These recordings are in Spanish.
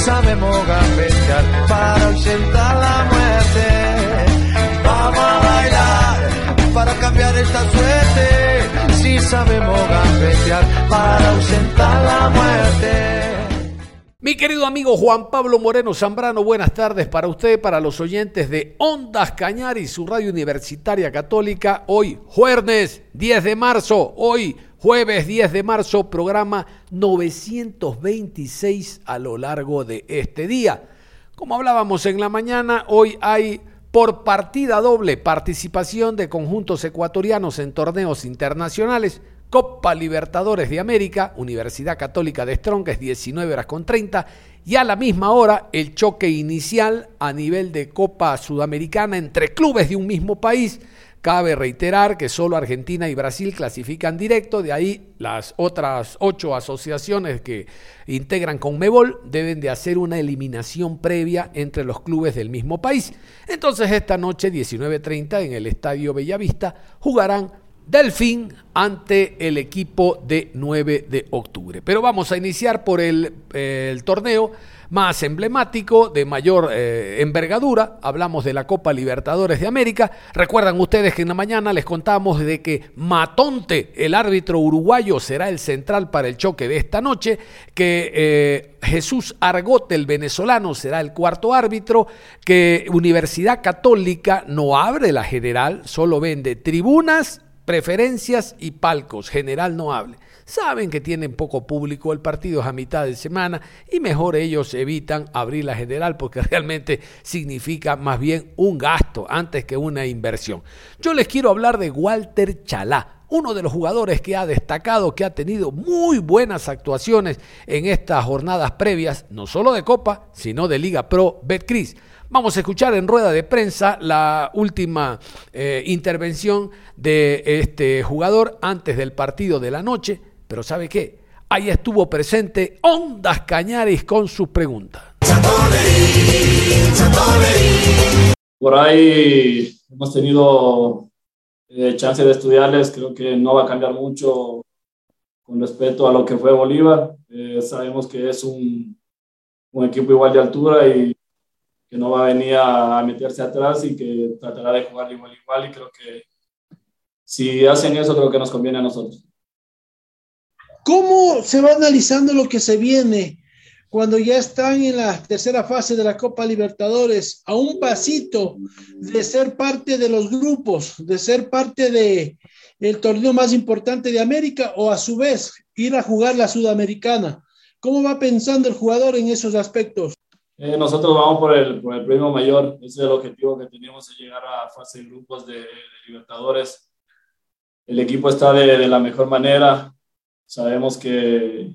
Sabemos gambetear para ausentar la muerte. Vamos a bailar para cambiar esta suerte. Si sabemos gambetear para ausentar la muerte. Mi querido amigo Juan Pablo Moreno Zambrano, buenas tardes para usted, para los oyentes de Ondas Cañar y su radio universitaria católica. Hoy, jueves 10 de marzo, hoy Jueves 10 de marzo, programa 926 a lo largo de este día. Como hablábamos en la mañana, hoy hay por partida doble participación de conjuntos ecuatorianos en torneos internacionales. Copa Libertadores de América, Universidad Católica de Strong, es 19 horas con 30. Y a la misma hora, el choque inicial a nivel de Copa Sudamericana entre clubes de un mismo país Cabe reiterar que solo Argentina y Brasil clasifican directo, de ahí las otras ocho asociaciones que integran Conmebol deben de hacer una eliminación previa entre los clubes del mismo país. Entonces esta noche 19.30 en el Estadio Bellavista jugarán Delfín ante el equipo de 9 de octubre. Pero vamos a iniciar por el, el torneo más emblemático, de mayor eh, envergadura. Hablamos de la Copa Libertadores de América. Recuerdan ustedes que en la mañana les contamos de que Matonte, el árbitro uruguayo, será el central para el choque de esta noche, que eh, Jesús Argote, el venezolano, será el cuarto árbitro, que Universidad Católica no abre la general, solo vende tribunas, preferencias y palcos. General no hable saben que tienen poco público, el partido es a mitad de semana y mejor ellos evitan abrir la general porque realmente significa más bien un gasto antes que una inversión. Yo les quiero hablar de Walter Chalá uno de los jugadores que ha destacado, que ha tenido muy buenas actuaciones en estas jornadas previas, no solo de Copa, sino de Liga Pro Betcris. Vamos a escuchar en rueda de prensa la última eh, intervención de este jugador antes del partido de la noche pero ¿sabe qué? Ahí estuvo presente Ondas Cañares con sus preguntas. Por ahí hemos tenido eh, chance de estudiarles, creo que no va a cambiar mucho con respecto a lo que fue Bolívar. Eh, sabemos que es un, un, equipo igual de altura y que no va a venir a, meterse atrás y que tratará de jugar igual igual y creo que si hacen eso creo que nos conviene a nosotros. ¿Cómo se va analizando lo que se viene cuando ya están en la tercera fase de la Copa Libertadores, a un pasito de ser parte de los grupos, de ser parte de el torneo más importante de América o a su vez ir a jugar la Sudamericana? ¿Cómo va pensando el jugador en esos aspectos? Eh, nosotros vamos por el, por el premio mayor, ese es el objetivo que teníamos, es llegar a fase de grupos de, Libertadores. El equipo está de, de la mejor manera, sabemos que,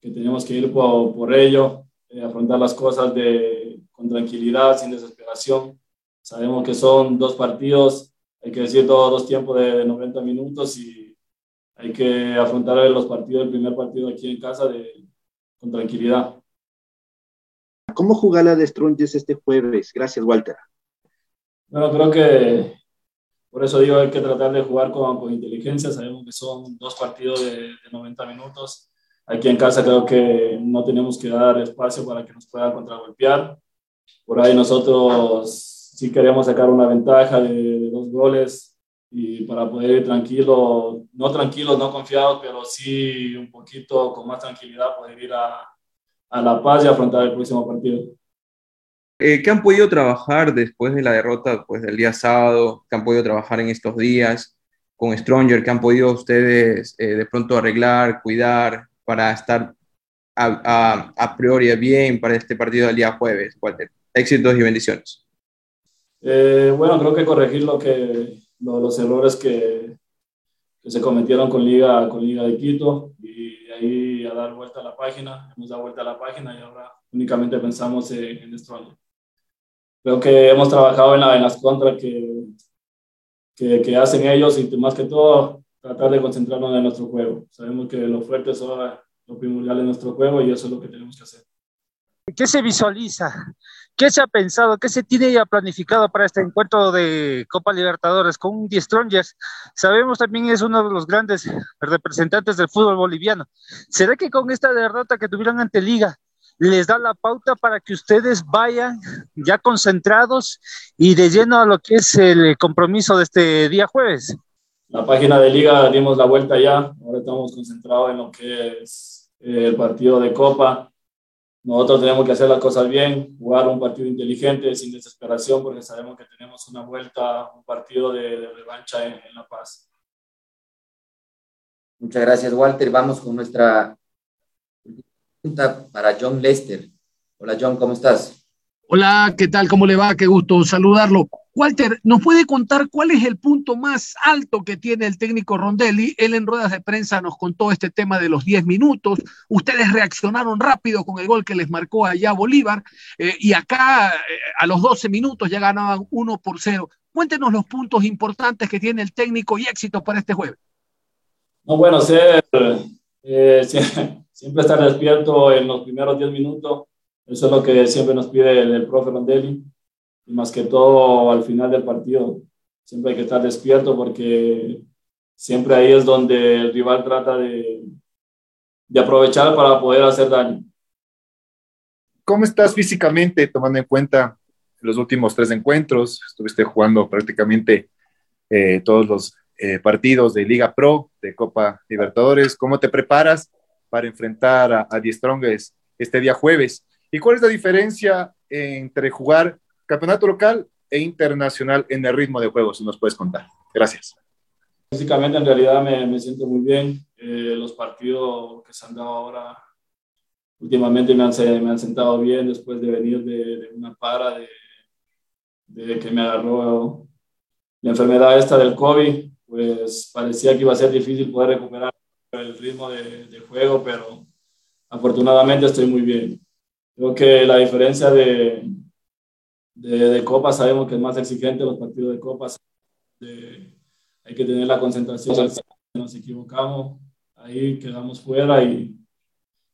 que tenemos que ir por, por ello, eh, afrontar las cosas de, con tranquilidad, sin desesperación. Sabemos que son dos partidos, hay que decir todos dos tiempos de 90 minutos y hay que afrontar los partidos, el primer partido aquí en casa de, con tranquilidad. ¿Cómo jugar la de Strunges este jueves? Gracias, Walter. Bueno, creo que por eso digo, hay que tratar de jugar con, con inteligencia. Sabemos que son dos partidos de, de, 90 minutos. Aquí en casa creo que no tenemos que dar espacio para que nos puedan contragolpear. Por ahí nosotros sí queremos sacar una ventaja de, de dos goles y para poder ir tranquilo, no tranquilos, no confiados, pero sí un poquito con más tranquilidad poder ir a, a La Paz y afrontar el próximo partido. Eh, ¿Qué han podido trabajar después de la derrota pues, del día sábado? ¿Qué han podido trabajar en estos días con Stronger? ¿Qué han podido ustedes eh, de pronto arreglar, cuidar para estar a, a, priori bien para este partido del día jueves, Walter? Éxitos y bendiciones. Eh, bueno, creo que corregir lo que, los errores que, que, se cometieron con Liga, con Liga de Quito y ahí a dar vuelta a la página. Hemos dado vuelta a la página y ahora únicamente pensamos en, en esto. Creo que hemos trabajado en, la, en las contras que, que, que, hacen ellos y más que todo tratar de concentrarnos en nuestro juego. Sabemos que lo fuerte es lo primordial de nuestro juego y eso es lo que tenemos que hacer. ¿Qué se visualiza? ¿Qué se ha pensado? ¿Qué se tiene ya planificado para este encuentro de Copa Libertadores con un Strongers? Sabemos también es uno de los grandes representantes del fútbol boliviano. ¿Será que con esta derrota que tuvieron ante Liga les da la pauta para que ustedes vayan ya concentrados y de lleno a lo que es el compromiso de este día jueves? La página de Liga dimos la vuelta ya. Ahora estamos concentrados en lo que es el partido de Copa nosotros tenemos que hacer las cosas bien, jugar un partido inteligente, sin desesperación, porque sabemos que tenemos una vuelta, un partido de, revancha en, en La Paz. Muchas gracias, Walter. Vamos con nuestra pregunta para John Lester. Hola, John, ¿cómo estás? Hola, ¿qué tal? ¿Cómo le va? Qué gusto saludarlo. Walter, ¿nos puede contar cuál es el punto más alto que tiene el técnico Rondelli? Él en ruedas de prensa nos contó este tema de los 10 minutos. Ustedes reaccionaron rápido con el gol que les marcó allá Bolívar eh, y acá eh, a los 12 minutos ya ganaban 1 por 0. Cuéntenos los puntos importantes que tiene el técnico y éxito para este jueves. No, bueno, ser, eh, siempre estar despierto en los primeros 10 minutos. Eso es lo que siempre nos pide el, el profe Rondelli y más que todo al final del partido. Siempre hay que estar despierto porque siempre ahí es donde el rival trata de, de aprovechar para poder hacer daño. ¿Cómo estás físicamente, tomando en cuenta los últimos tres encuentros? Estuviste jugando prácticamente eh, todos los eh, partidos de Liga Pro, de Copa Libertadores. ¿Cómo te preparas para enfrentar a, a Die Strongest este día jueves? ¿Y cuál es la diferencia entre jugar campeonato local e internacional en el ritmo de juego, si nos puedes contar. Gracias. Físicamente, en realidad, me, me siento muy bien. Eh, los partidos que se han dado ahora últimamente me han, me han sentado bien después de venir de, de una para de, de, que me agarró la enfermedad esta del COVID. Pues parecía que iba a ser difícil poder recuperar el ritmo de, de juego, pero afortunadamente estoy muy bien. Creo que la diferencia de, de, de, Copa sabemos que es más exigente los partidos de Copa. hay que tener la concentración. Nos equivocamos, ahí quedamos fuera y,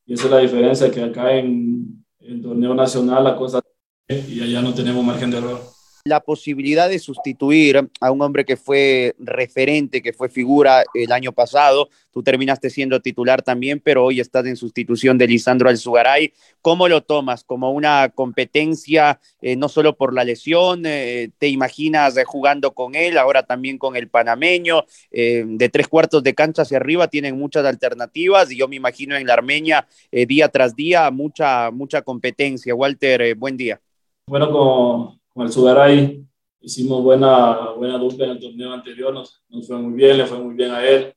y esa es la diferencia que acá en el torneo nacional la cosa y allá no tenemos margen de error la posibilidad de sustituir a un hombre que fue referente, que fue figura el año pasado. Tú terminaste siendo titular también, pero hoy estás en sustitución de Lisandro Alzugaray. ¿Cómo lo tomas? ¿Como una competencia, eh, no solo por la lesión? Eh, ¿Te imaginas jugando con él, ahora también con el panameño? Eh, de tres cuartos de cancha hacia arriba tienen muchas alternativas y yo me imagino en la Armenia día tras día mucha, mucha competencia. Walter, buen día. Bueno, como con el Sugaray hicimos buena, buena dupla en el torneo anterior, nos, nos, fue muy bien, le fue muy bien a él.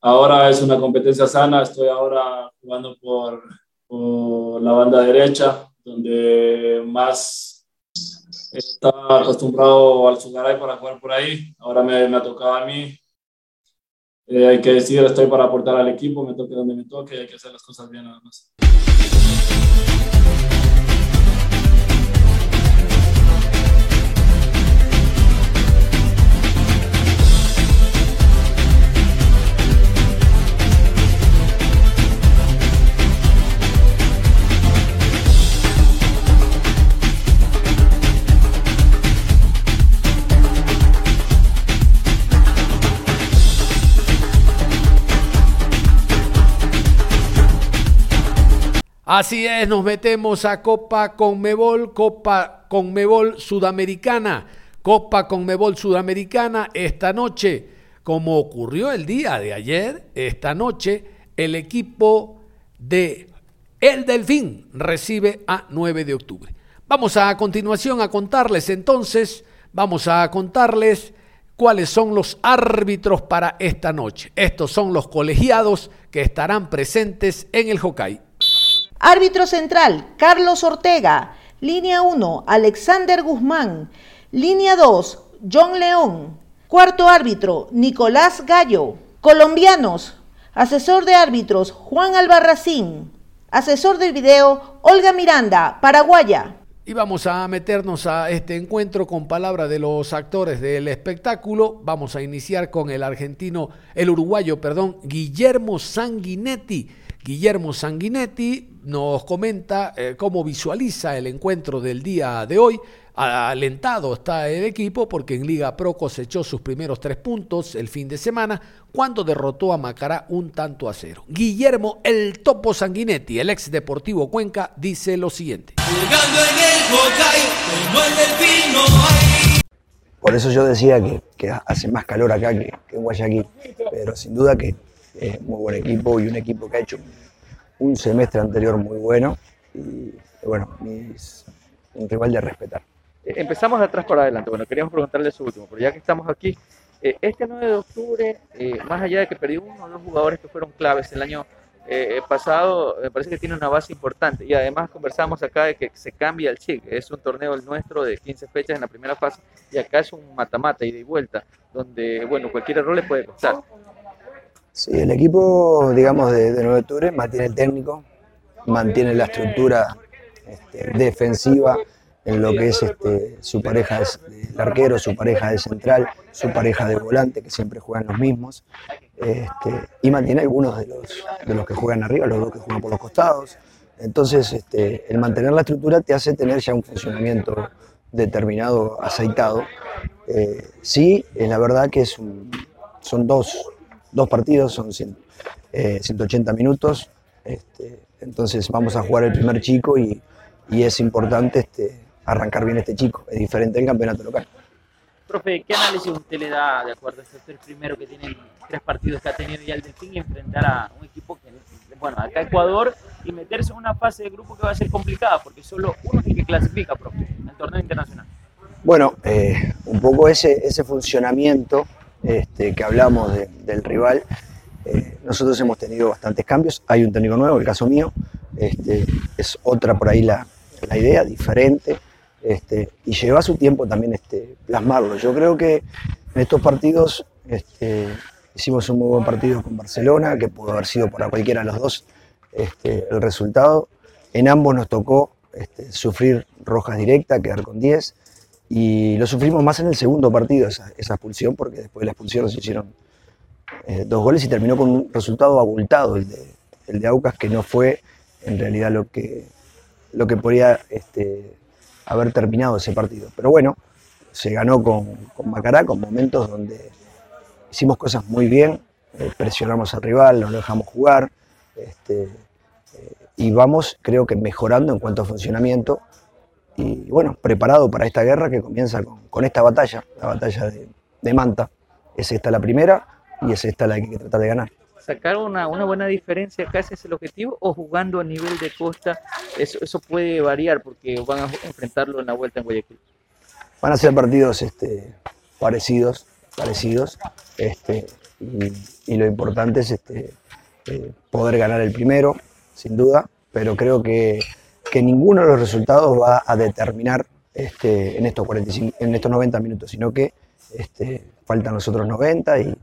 Ahora es una competencia sana, estoy ahora jugando por, por la banda derecha, donde más está acostumbrado al Sugaray para jugar por ahí. Ahora me, me ha tocado a mí. Eh, hay que decir, estoy para aportar al equipo, me toque donde me toque, hay que hacer las cosas bien nada Así es, nos metemos a Copa Conmebol, Copa Conmebol Sudamericana, Copa Conmebol Sudamericana esta noche, como ocurrió el día de ayer, esta noche el equipo de El Delfín recibe a 9 de octubre. Vamos a, continuación a contarles entonces, vamos a contarles cuáles son los árbitros para esta noche. Estos son los colegiados que estarán presentes en el Hokkaido. Árbitro central, Carlos Ortega. Línea 1, Alexander Guzmán. Línea 2, John León. Cuarto árbitro, Nicolás Gallo. Colombianos, asesor de árbitros, Juan Albarracín. Asesor del video, Olga Miranda, paraguaya. Y vamos a meternos a este encuentro con palabras de los actores del espectáculo. Vamos a iniciar con el argentino, el uruguayo, perdón, Guillermo Sanguinetti. Guillermo Sanguinetti nos comenta eh, cómo visualiza el encuentro del día de hoy. Alentado está el equipo porque en Liga Pro cosechó sus primeros tres puntos el fin de semana cuando derrotó a Macará un tanto a cero. Guillermo El Topo Sanguinetti, el ex Deportivo Cuenca, dice lo siguiente. Por eso yo decía que, hace más calor acá que, en Guayaquil, pero sin duda que es muy buen equipo y un equipo que ha hecho un semestre anterior muy bueno y bueno, un rival de respetar. Eh, empezamos de atrás para adelante. Bueno, queríamos preguntarle su último, pero ya que estamos aquí, eh, este 9 de octubre, eh, más allá de que perdió uno o dos jugadores que fueron claves el año pasado, me parece que tiene una base importante. Y además conversamos acá de que se cambia el chip. Es un torneo el nuestro de 15 fechas en la primera fase y acá es un mata-mata, ida y vuelta, donde, bueno, cualquier error le puede costar. Sí, el equipo, digamos, de, 9 de octubre mantiene el técnico, mantiene la estructura este, defensiva en lo que es este, su pareja de arquero, su pareja de central, su pareja de volante, que siempre juegan los mismos, este, y mantiene algunos de los, de los que juegan arriba, los dos que juegan por los costados. Entonces, el mantener la estructura te hace tener ya un funcionamiento determinado, aceitado. Eh, sí, es la verdad que es son dos, dos, partidos, son 180 eh, minutos, este, entonces vamos a jugar el primer chico y, y es importante este, arrancar bien este chico. Es diferente del campeonato local. Profe, ¿qué análisis usted le da de acuerdo a este primero que tienen tres partidos que ha tenido ya el Delfín y enfrentar a un equipo que, bueno, acá Ecuador y meterse en una fase de grupo que va a ser complicada porque solo uno es el que clasifica, profe, en el torneo internacional? Bueno, eh, un poco ese, ese funcionamiento este, que hablamos del rival, eh, nosotros hemos tenido bastantes cambios. Hay un técnico nuevo, el caso mío, este, es otra por ahí la, idea, diferente. Este, y lleva su tiempo también este, plasmarlo. Yo creo que en estos partidos hicimos un muy buen partido con Barcelona, que pudo haber sido para cualquiera de los dos este, el resultado. En ambos nos tocó sufrir rojas directas, quedar con 10, y lo sufrimos más en el segundo partido, esa, expulsión, porque después de la expulsión se hicieron eh, dos goles y terminó con un resultado abultado, el de, el de Aucas, que no fue en realidad lo que, lo que podía este, haber terminado ese partido. Pero bueno, se ganó con, con Macará, con momentos donde hicimos cosas muy bien, eh, presionamos al rival, no lo dejamos jugar, este, eh, y vamos, creo que mejorando en cuanto a funcionamiento, y bueno, preparado para esta guerra que comienza con, esta batalla, la batalla de, de, Manta. Es esta la primera y es esta la que hay que tratar de ganar sacar una, una, buena diferencia acá, ese es el objetivo, o jugando a nivel de costa, eso, eso puede variar porque van a enfrentarlo en la vuelta en Guayaquil. Van a ser partidos este, parecidos, parecidos, este, y, lo importante es este, eh, poder ganar el primero, sin duda, pero creo que, que, ninguno de los resultados va a determinar este, en, estos 45, en estos 90 minutos, sino que este, faltan los otros 90 y,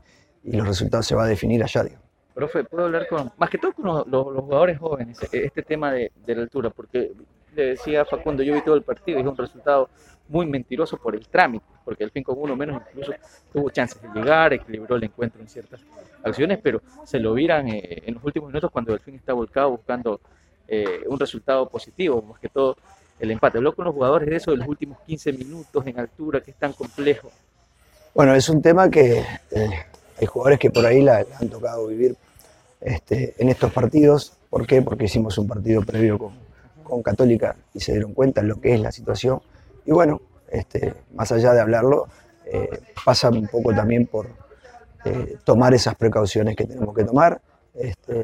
los resultados se va a definir allá. Digo. Profe, puedo hablar con, más que todo con los, jugadores jóvenes, e, este tema de, la altura, porque le decía Facundo, yo vi todo el partido y es un resultado muy mentiroso por el trámite, porque el fin con uno menos incluso tuvo chances de llegar, equilibró el encuentro en ciertas acciones, pero se lo viran eh, en los últimos minutos cuando el fin está volcado buscando eh, un resultado positivo, más que todo el empate. Habló con los jugadores de eso de los últimos 15 minutos en altura, que es tan complejo. Bueno, es un tema que eh, hay jugadores que por ahí la han tocado vivir este, en estos partidos. ¿Por qué? Porque hicimos un partido previo con, con, Católica y se dieron cuenta de lo que es la situación. Y bueno, este, más allá de hablarlo, eh, pasa un poco también por eh, tomar esas precauciones que tenemos que tomar. Este,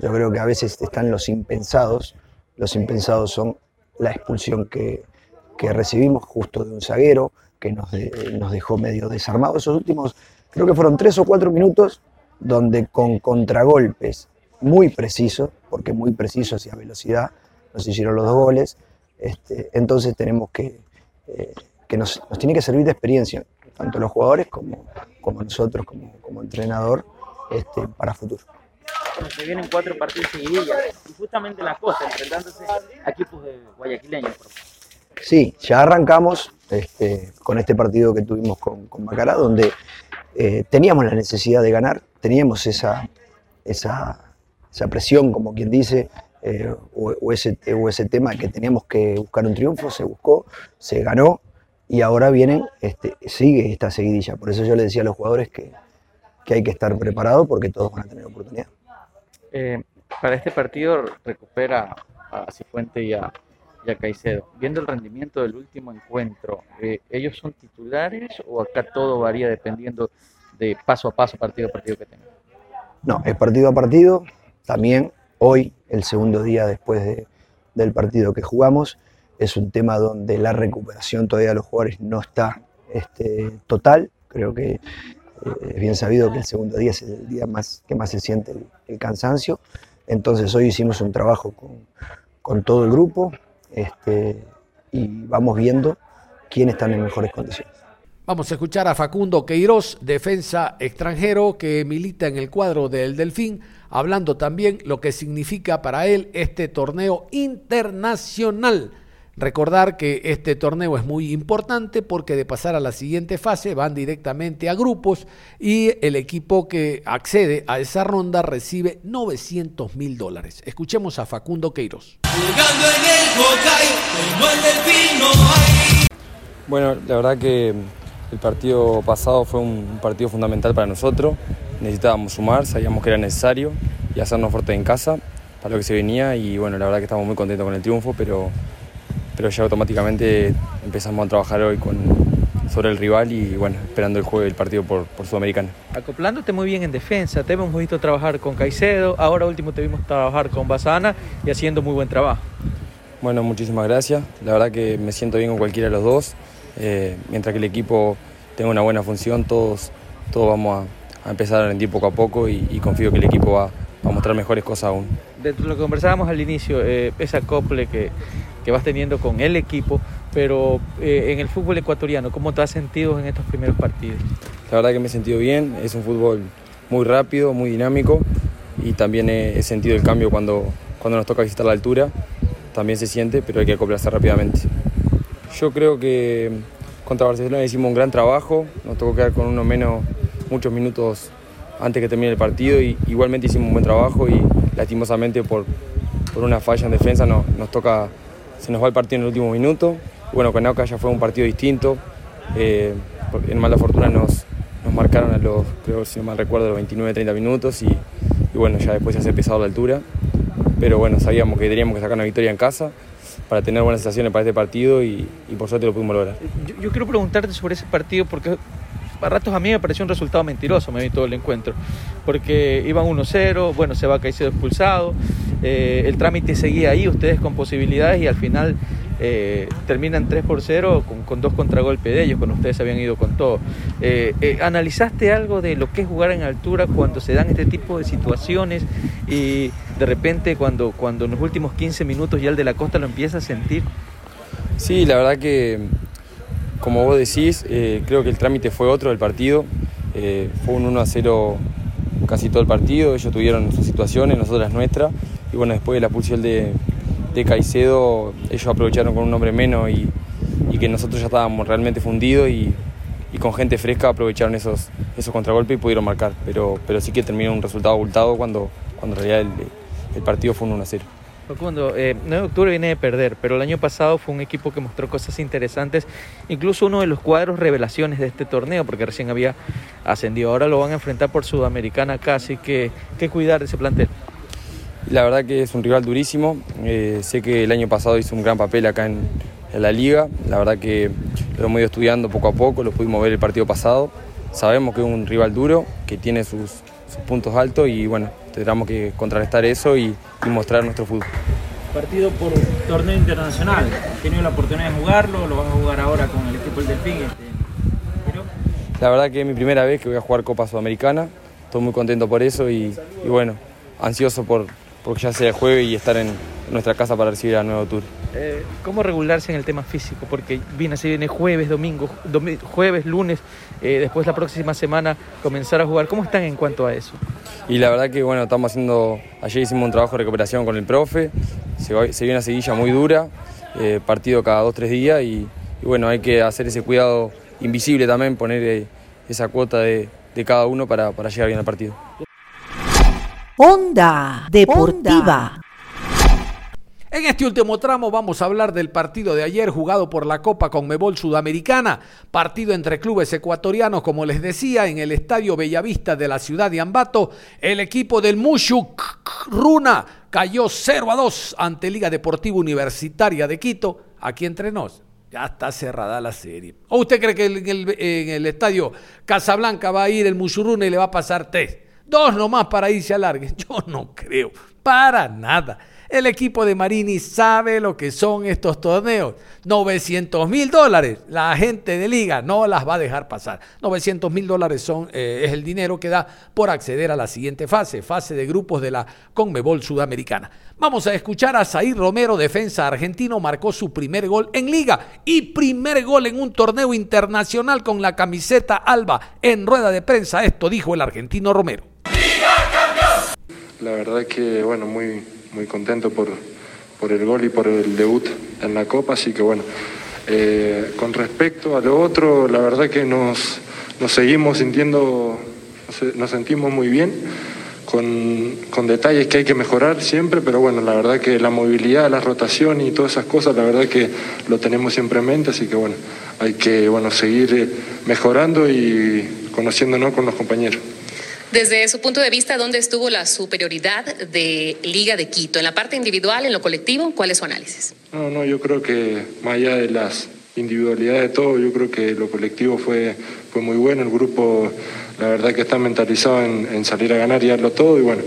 yo creo que a veces están los impensados. Los impensados son la expulsión que, que recibimos justo de un zaguero que nos, nos dejó medio desarmados. Esos últimos, creo que fueron tres o cuatro minutos donde con contragolpes muy precisos, porque muy precisos y a velocidad nos hicieron los dos goles, este, entonces tenemos que, eh, que nos, nos, tiene que servir de experiencia, tanto los jugadores como, como nosotros, como, como entrenador, este, para futuro. Se vienen cuatro partidos seguidillas, y justamente en la costa, enfrentándose a equipos de guayaquileños. Sí, ya arrancamos este, con este partido que tuvimos con, Macará, donde eh, teníamos la necesidad de ganar, teníamos esa, esa, presión, como quien dice, eh, o, ese, tema que teníamos que buscar un triunfo, se buscó, se ganó y ahora vienen, este, sigue esta seguidilla. Por eso yo le decía a los jugadores que, que hay que estar preparado porque todos van a tener oportunidad. Eh, para este partido recupera a Cifuente y a, Caicedo. Viendo el rendimiento del último encuentro, eh, ¿ellos son titulares o acá todo varía dependiendo de paso a paso, partido a partido que tengan? No, es partido a partido. También hoy, el segundo día después de, del partido que jugamos, es un tema donde la recuperación todavía de los jugadores no está este, total. Creo que es bien sabido que el segundo día es el día más, que más se siente el, cansancio. Entonces hoy hicimos un trabajo con, con todo el grupo este, y vamos viendo quién están en mejores condiciones. Vamos a escuchar a Facundo Queiroz, defensa extranjero que milita en el cuadro del Delfín, hablando también lo que significa para él este torneo internacional. Recordar que este torneo es muy importante porque de pasar a la siguiente fase van directamente a grupos y el equipo que accede a esa ronda recibe 900 mil dólares. Escuchemos a Facundo Queiroz. Bueno, la verdad que el partido pasado fue un partido fundamental para nosotros. Necesitábamos sumar, sabíamos que era necesario y hacernos fuertes en casa para lo que se venía y bueno, la verdad que estamos muy contentos con el triunfo, pero pero ya automáticamente empezamos a trabajar hoy con, sobre el rival y bueno, esperando el juego del partido por, por Sudamericana. Acoplándote muy bien en defensa, te hemos visto trabajar con Caicedo, ahora último te vimos trabajar con Basana y haciendo muy buen trabajo. Bueno, muchísimas gracias. La verdad que me siento bien con cualquiera de los dos. Eh, mientras que el equipo tenga una buena función, todos, todos vamos a, a empezar a rendir poco a poco y, y confío que el equipo va, va, a mostrar mejores cosas aún. De lo que conversábamos al inicio, eh, ese acople que, que vas teniendo con el equipo, pero eh, en el fútbol ecuatoriano, ¿cómo te has sentido en estos primeros partidos? La verdad que me he sentido bien, es un fútbol muy rápido, muy dinámico y también he, sentido el cambio cuando, cuando nos toca visitar la altura, también se siente, pero hay que acoplarse rápidamente. Yo creo que contra Barcelona hicimos un gran trabajo, nos tocó quedar con uno menos muchos minutos antes que termine el partido y igualmente hicimos un buen trabajo y lastimosamente por, por una falla en defensa no, nos toca se nos va el partido en el último minuto. Bueno, con Nauca ya fue un partido distinto. Eh, en mala fortuna nos, nos marcaron a los, creo si no mal recuerdo, los 29-30 minutos y, bueno, ya después se hace pesado la altura. Pero bueno, sabíamos que teníamos que sacar una victoria en casa para tener buenas sensaciones para este partido y, por suerte lo pudimos lograr. Yo quiero preguntarte sobre ese partido porque a ratos a mí me pareció un resultado mentiroso, me vi todo el encuentro, porque iban 1-0, bueno, se va Caicedo expulsado, eh, el trámite seguía ahí, ustedes con posibilidades y al final eh, terminan 3 por 0 con, con, dos contragolpes de ellos, cuando ustedes habían ido con todo. Eh, eh, ¿Analizaste algo de lo que es jugar en altura cuando se dan este tipo de situaciones y de repente cuando, cuando en los últimos 15 minutos ya el de la costa lo empieza a sentir? Sí, la verdad que como vos decís, eh, creo que el trámite fue otro del partido. Eh, fue un 1 a 0 casi todo el partido. Ellos tuvieron sus situaciones, nosotros las nuestras. Y bueno, después de la expulsión de, de, Caicedo, ellos aprovecharon con un hombre menos y, que nosotros ya estábamos realmente fundidos y, con gente fresca aprovecharon esos, esos contragolpes y pudieron marcar. Pero, sí que terminó un resultado abultado cuando, cuando en realidad el, el partido fue un 1 a 0. Facundo, eh, 9 de octubre viene de perder, pero el año pasado fue un equipo que mostró cosas interesantes, incluso uno de los cuadros revelaciones de este torneo, porque recién había ascendido, ahora lo van a enfrentar por Sudamericana acá, así que que cuidar de ese plantel. La verdad que es un rival durísimo, eh, sé que el año pasado hizo un gran papel acá en la liga, la verdad que lo hemos ido estudiando poco a poco, lo pudimos ver el partido pasado, sabemos que es un rival duro, que tiene sus, sus puntos altos y bueno, tendremos que contrarrestar eso y, y, mostrar nuestro fútbol. Partido por torneo internacional, ¿has tenido la oportunidad de jugarlo? ¿Lo vas a jugar ahora con el equipo del Delfín? Este. La verdad que es mi primera vez que voy a jugar Copa Sudamericana, estoy muy contento por eso y, y bueno, ansioso por, por que ya sea el jueves y estar en, nuestra casa para recibir a Nuevo Tour. Eh, ¿Cómo regularse en el tema físico? Porque viene, se viene jueves, domingo, domi- jueves, lunes, eh, después la próxima semana comenzar a jugar. ¿Cómo están en cuanto a eso? Y la verdad que bueno, estamos haciendo, ayer hicimos un trabajo de recuperación con el profe, se, va- se viene una seguilla muy dura, eh, partido cada dos, tres días y, y bueno, hay que hacer ese cuidado invisible también, poner eh, esa cuota de, de cada uno para, para llegar bien al partido. Onda Deportiva. En este último tramo vamos a hablar del partido de ayer jugado por la Copa Conmebol Sudamericana, partido entre clubes ecuatorianos, como les decía, en el Estadio Bellavista de la ciudad de Ambato. El equipo del Mushuk Runa cayó 0 a 2 ante Liga Deportiva Universitaria de Quito, aquí entre nos. Ya está cerrada la serie. ¿O usted cree que en el, estadio Casablanca va a ir el Mushuruna y le va a pasar tres? Dos nomás para irse a largue. Yo no creo, para nada. El equipo de Marini sabe lo que son estos torneos. 900 mil dólares. La gente de liga no las va a dejar pasar. 900 mil dólares son, eh, es el dinero que da por acceder a la siguiente fase, fase de grupos de la Conmebol Sudamericana. Vamos a escuchar a Zair Romero, defensa argentino, marcó su primer gol en liga y primer gol en un torneo internacional con la camiseta alba. En rueda de prensa esto dijo el argentino Romero. La verdad que, bueno, muy, muy contento por, por el gol y por el debut en la Copa, así que bueno, eh, con respecto a lo otro, la verdad que nos, nos seguimos sintiendo, nos, sentimos muy bien, con, con detalles que hay que mejorar siempre, pero bueno, la verdad que la movilidad, la rotación y todas esas cosas, la verdad que lo tenemos siempre en mente, así que bueno, hay que bueno, seguir mejorando y conociéndonos con los compañeros. Desde su punto de vista, ¿dónde estuvo la superioridad de Liga de Quito? ¿En la parte individual, en lo colectivo? ¿Cuál es su análisis? No, no, yo creo que más allá de las individualidades de todo, yo creo que lo colectivo fue, fue muy bueno. El grupo, la verdad que está mentalizado en, salir a ganar y darlo todo. Y bueno,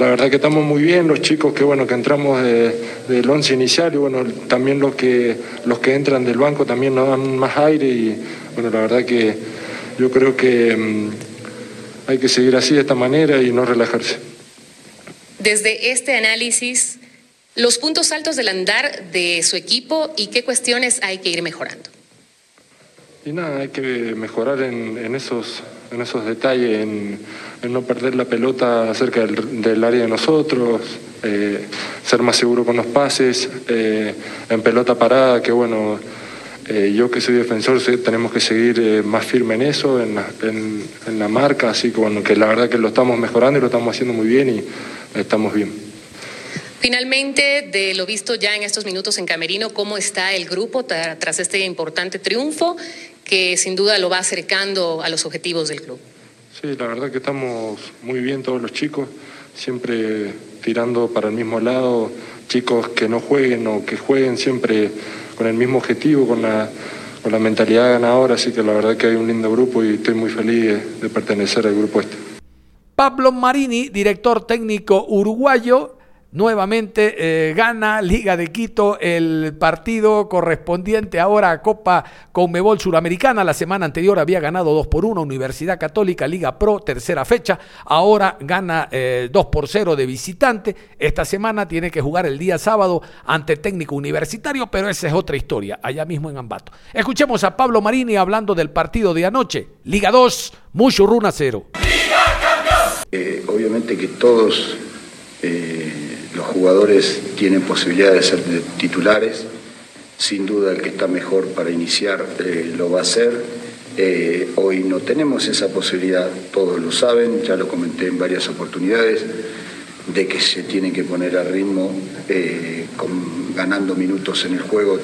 la verdad que estamos muy bien, los chicos que bueno, que entramos de- del once inicial y bueno, también los que, los que entran del banco también nos dan más aire y bueno, la verdad que yo creo que mm, hay que seguir así de esta manera y no relajarse. Desde este análisis, los puntos altos del andar de su equipo y qué cuestiones hay que ir mejorando. Y nada, hay que mejorar en, en esos, en esos detalles, en, en no perder la pelota cerca del, del área de nosotros, eh, ser más seguro con los pases, eh, en pelota parada, que bueno, eh, yo que soy defensor tenemos que seguir eh, más firme en eso, en la, en- en la marca, así que bueno, que la verdad que lo estamos mejorando y lo estamos haciendo muy bien y estamos bien. Finalmente, de lo visto ya en estos minutos en Camerino, ¿cómo está el grupo tra- tras este importante triunfo que sin duda lo va acercando a los objetivos del club? Sí, la verdad que estamos muy bien todos los chicos, siempre tirando para el mismo lado, chicos que no jueguen o que jueguen siempre con el mismo objetivo, con la, con la mentalidad ganadora, así que la verdad que hay un lindo grupo y estoy muy feliz de, de pertenecer al grupo este. Pablo Marini, director técnico uruguayo, nuevamente eh, gana Liga de Quito el partido correspondiente ahora a Copa Conmebol Suramericana. La semana anterior había ganado 2 por 1 Universidad Católica Liga Pro, tercera fecha. Ahora gana eh, 2 por 0 de visitante. Esta semana tiene que jugar el día sábado ante técnico universitario, pero esa es otra historia, allá mismo en Ambato. Escuchemos a Pablo Marini hablando del partido de anoche. Liga 2, Mushurruna 0. Eh, obviamente que todos eh, los jugadores tienen posibilidad de ser titulares. Sin duda el que está mejor para iniciar eh, lo va a hacer. Eh, hoy no tenemos esa posibilidad, todos lo saben, ya lo comenté en varias oportunidades, de que se tienen que poner a ritmo eh, ganando minutos en el juego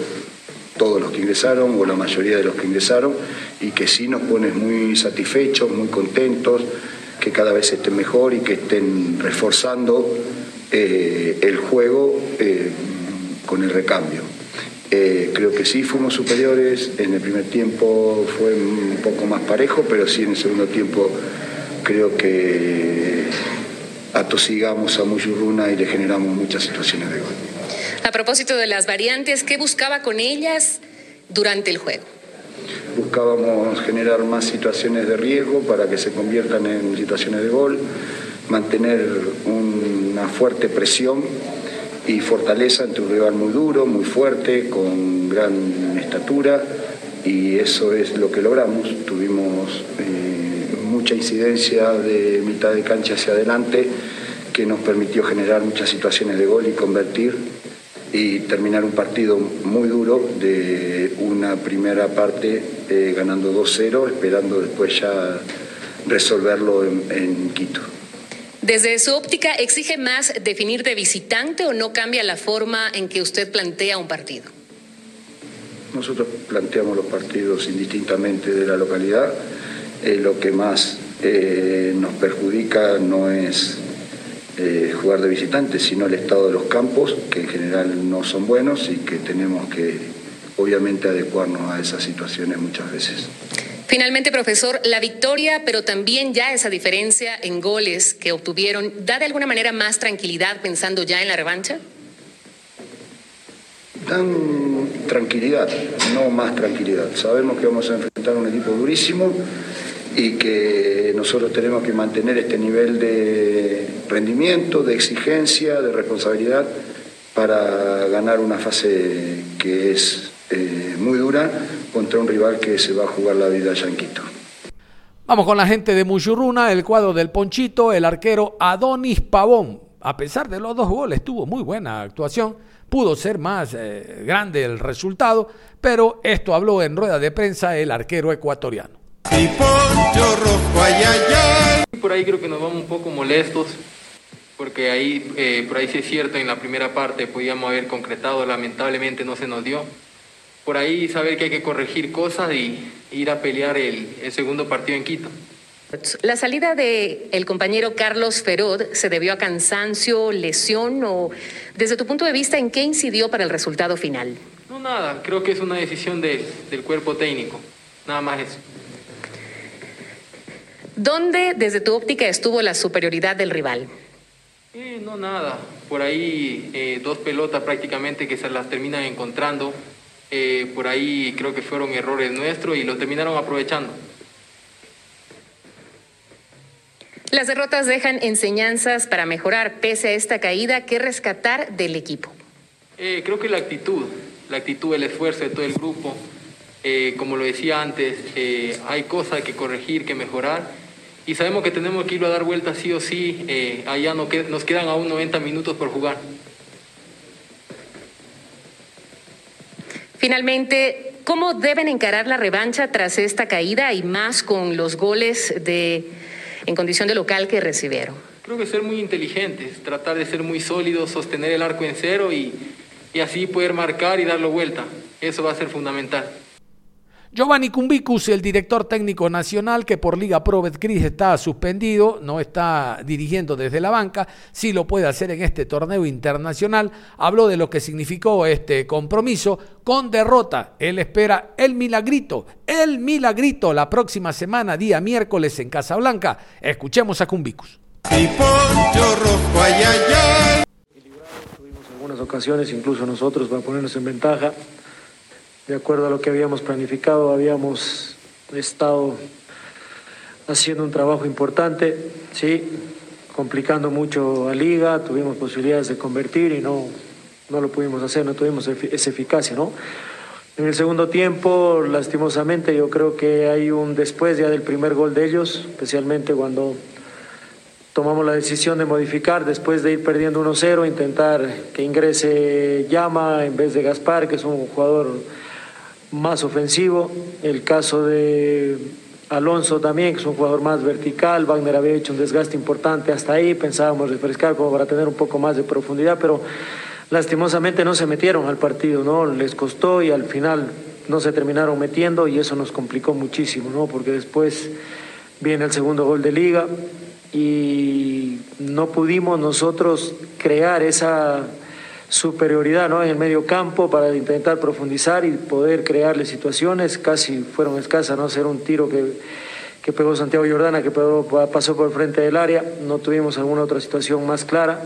todos los que ingresaron o la mayoría de los que ingresaron y que sí nos pone muy satisfechos, muy contentos, que cada vez estén mejor y que estén reforzando eh, el juego eh, con el recambio. Eh, creo que sí fuimos superiores, en el primer tiempo fue un poco más parejo, pero sí en el segundo tiempo creo que atosigamos a Muyurruna y le generamos muchas situaciones de gol. A propósito de las variantes, ¿qué buscaba con ellas durante el juego? Buscábamos generar más situaciones de riesgo para que se conviertan en situaciones de gol, mantener una fuerte presión y fortaleza ante un rival muy duro, muy fuerte, con gran estatura y eso es lo que logramos. Tuvimos eh, mucha incidencia de mitad de cancha hacia adelante que nos permitió generar muchas situaciones de gol y convertir y terminar un partido muy duro de una primera parte eh, ganando 2-0, esperando después ya resolverlo en, en Quito. Desde su óptica, ¿exige más definir de visitante o no cambia la forma en que usted plantea un partido? Nosotros planteamos los partidos indistintamente de la localidad. Eh, lo que más eh, nos perjudica no es eh, jugar de visitante, sino el estado de los campos, que en general no son buenos y que tenemos que obviamente adecuarnos a esas situaciones muchas veces. Finalmente, profesor, la victoria, pero también ya esa diferencia en goles que obtuvieron, ¿da de alguna manera más tranquilidad pensando ya en la revancha? Dan tranquilidad, no más tranquilidad. Sabemos que vamos a enfrentar un equipo durísimo y que nosotros tenemos que mantener este nivel de rendimiento, de exigencia, de responsabilidad para ganar una fase que es eh, muy dura contra un rival que se va a jugar la vida allá en Quito. Vamos con la gente de Muchurruna, el cuadro del Ponchito, el arquero Adonis Pavón. A pesar de los dos goles, tuvo muy buena actuación. Pudo ser más eh, grande el resultado, pero esto habló en rueda de prensa el arquero ecuatoriano. Por ahí creo que nos vamos un poco molestos, porque ahí, eh, por ahí sí es cierto, en la primera parte podíamos haber concretado, lamentablemente no se nos dio por ahí saber que hay que corregir cosas y ir a pelear el, el segundo partido en Quito. La salida del el compañero Carlos Ferod se debió a cansancio, lesión o, desde tu punto de vista, ¿en qué incidió para el resultado final? No, nada, creo que es una decisión de, del cuerpo técnico, nada más eso. ¿Dónde, desde tu óptica, estuvo la superioridad del rival? Eh, no, nada, por ahí eh, dos pelotas prácticamente que se las terminan encontrando, eh, por ahí creo que fueron errores nuestros y lo terminaron aprovechando. Las derrotas dejan enseñanzas para mejorar pese a esta caída. ¿Qué rescatar del equipo? Eh, creo que la actitud, la actitud, el esfuerzo de todo el grupo. Eh, como lo decía antes, eh, hay cosas que corregir, que mejorar. Y sabemos que tenemos que ir a dar vueltas sí o sí. Allá no que, nos quedan aún 90 minutos por jugar. Finalmente, ¿cómo deben encarar la revancha tras esta caída y más con los goles de, en condición de local que recibieron? Creo que ser muy inteligentes, tratar de ser muy sólidos, sostener el arco en cero y, y así poder marcar y darlo vuelta. Eso va a ser fundamental. Giovanni Cumbicus, el director técnico nacional que por Liga Pro Betcris está suspendido, no está dirigiendo desde la banca, sí lo puede hacer en este torneo internacional, habló de lo que significó este compromiso con derrota. Él espera el milagrito, el milagrito la próxima semana, día miércoles en Casablanca. Escuchemos a Cumbicus. Tuvimos algunas ocasiones, incluso nosotros, para ponernos en ventaja de acuerdo a lo que habíamos planificado, habíamos estado haciendo un trabajo importante, sí, complicando mucho a Liga, tuvimos posibilidades de convertir y no, no lo pudimos hacer, no tuvimos esa eficacia, ¿no? En el segundo tiempo, lastimosamente, yo creo que hay un después ya del primer gol de ellos, especialmente cuando tomamos la decisión de modificar después de ir perdiendo 1-0, intentar que ingrese Llama en vez de Gaspar, que es un jugador más ofensivo. El caso de Alonso también, que es un jugador más vertical. Wagner había hecho un desgaste importante hasta ahí. Pensábamos refrescar como para tener un poco más de profundidad, pero lastimosamente no se metieron al partido, ¿no? Les costó y al final no se terminaron metiendo y eso nos complicó muchísimo, ¿no? Porque después viene el segundo gol de liga y no pudimos nosotros crear esa superioridad ¿no? en el medio campo para intentar profundizar y poder crearle situaciones. Casi fueron escasas, ¿no? Ser un tiro que, que pegó Santiago Jordana, que pasó por el frente del área. No tuvimos alguna otra situación más clara.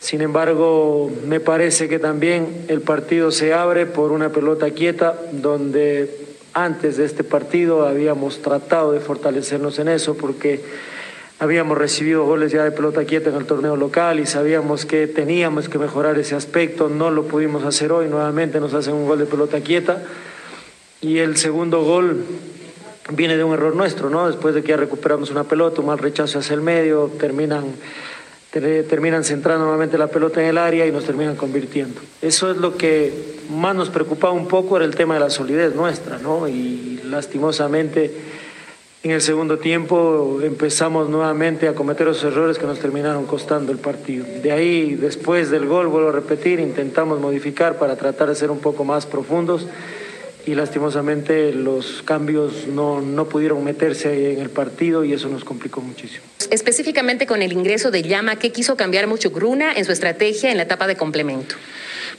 Sin embargo, me parece que también el partido se abre por una pelota quieta, donde antes de este partido habíamos tratado de fortalecernos en eso, porque habíamos recibido goles ya de pelota quieta en el torneo local y sabíamos que teníamos que mejorar ese aspecto, no lo pudimos hacer hoy, nuevamente nos hacen un gol de pelota quieta y el segundo gol viene de un error nuestro, ¿no? Después de que ya recuperamos una pelota, un mal rechazo hacia el medio, terminan, terminan centrando nuevamente la pelota en el área y nos terminan convirtiendo. Eso es lo que más nos preocupaba un poco, era el tema de la solidez nuestra, ¿no? Y lastimosamente en el segundo tiempo empezamos nuevamente a cometer esos errores que nos terminaron costando el partido. De ahí, después del gol, vuelvo a repetir, intentamos modificar para tratar de ser un poco más profundos y lastimosamente los cambios no, no pudieron meterse en el partido y eso nos complicó muchísimo. Específicamente con el ingreso de Llama, ¿qué quiso cambiar mucho Gruna en su estrategia en la etapa de complemento?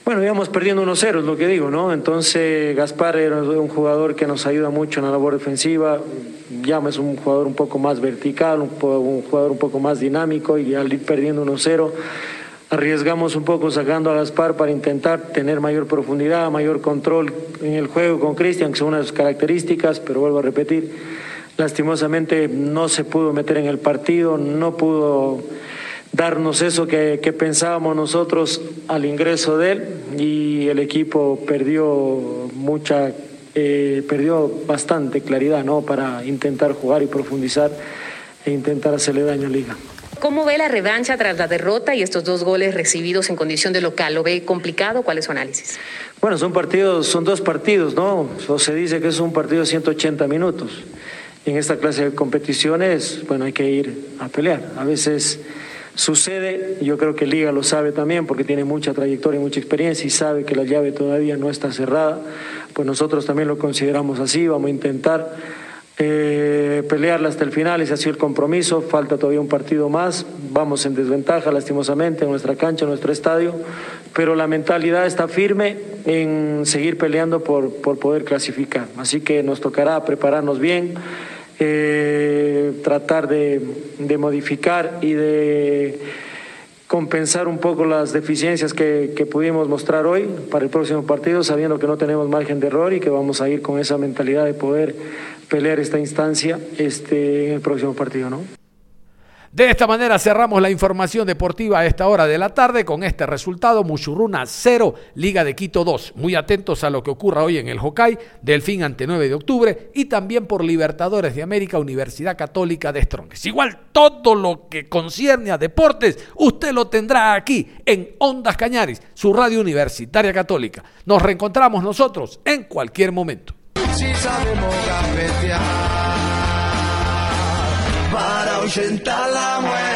Bueno, íbamos perdiendo 1-0, es lo que digo, ¿no? Entonces Gaspar era un jugador que nos ayuda mucho en la labor defensiva. Llama es un jugador un poco más vertical, un, jugador un poco más dinámico y al ir perdiendo 1-0 arriesgamos un poco sacando a Gaspar para intentar tener mayor profundidad, mayor control en el juego con Cristian, que son unas características, pero vuelvo a repetir, lastimosamente no se pudo meter en el partido, no pudo darnos eso que, pensábamos nosotros al ingreso de él y el equipo perdió mucha, eh, perdió bastante claridad ¿no? para intentar jugar y profundizar e intentar hacerle daño a Liga. ¿Cómo ve la revancha tras la derrota y estos dos goles recibidos en condición de local? ¿Lo ve complicado? ¿Cuál es su análisis? Bueno, son partidos, son dos partidos, ¿no? O se dice que es un partido de 180 minutos. En esta clase de competiciones, bueno, hay que ir a pelear. A veces sucede, yo creo que Liga lo sabe también porque tiene mucha trayectoria y mucha experiencia y sabe que la llave todavía no está cerrada. Pues nosotros también lo consideramos así, vamos a intentar eh, pelearla hasta el final, ese ha sido el compromiso, falta todavía un partido más, vamos en desventaja lastimosamente en nuestra cancha, en nuestro estadio, pero la mentalidad está firme en seguir peleando por, por poder clasificar, así que nos tocará prepararnos bien, eh, tratar de, modificar y de compensar un poco las deficiencias que, que, pudimos mostrar hoy para el próximo partido, sabiendo que no tenemos margen de error y que vamos a ir con esa mentalidad de poder pelear esta instancia este, en el próximo partido, ¿no? De esta manera cerramos la información deportiva a esta hora de la tarde con este resultado, Muchurruna 0, Liga de Quito 2. Muy atentos a lo que ocurra hoy en el Hokkaido, Delfín ante 9 de octubre y también por Libertadores de América, Universidad Católica de Strongest. Igual todo lo que concierne a deportes, usted lo tendrá aquí en Ondas Cañaris, su radio universitaria católica. Nos reencontramos nosotros en cualquier momento ahuyentar la muerte.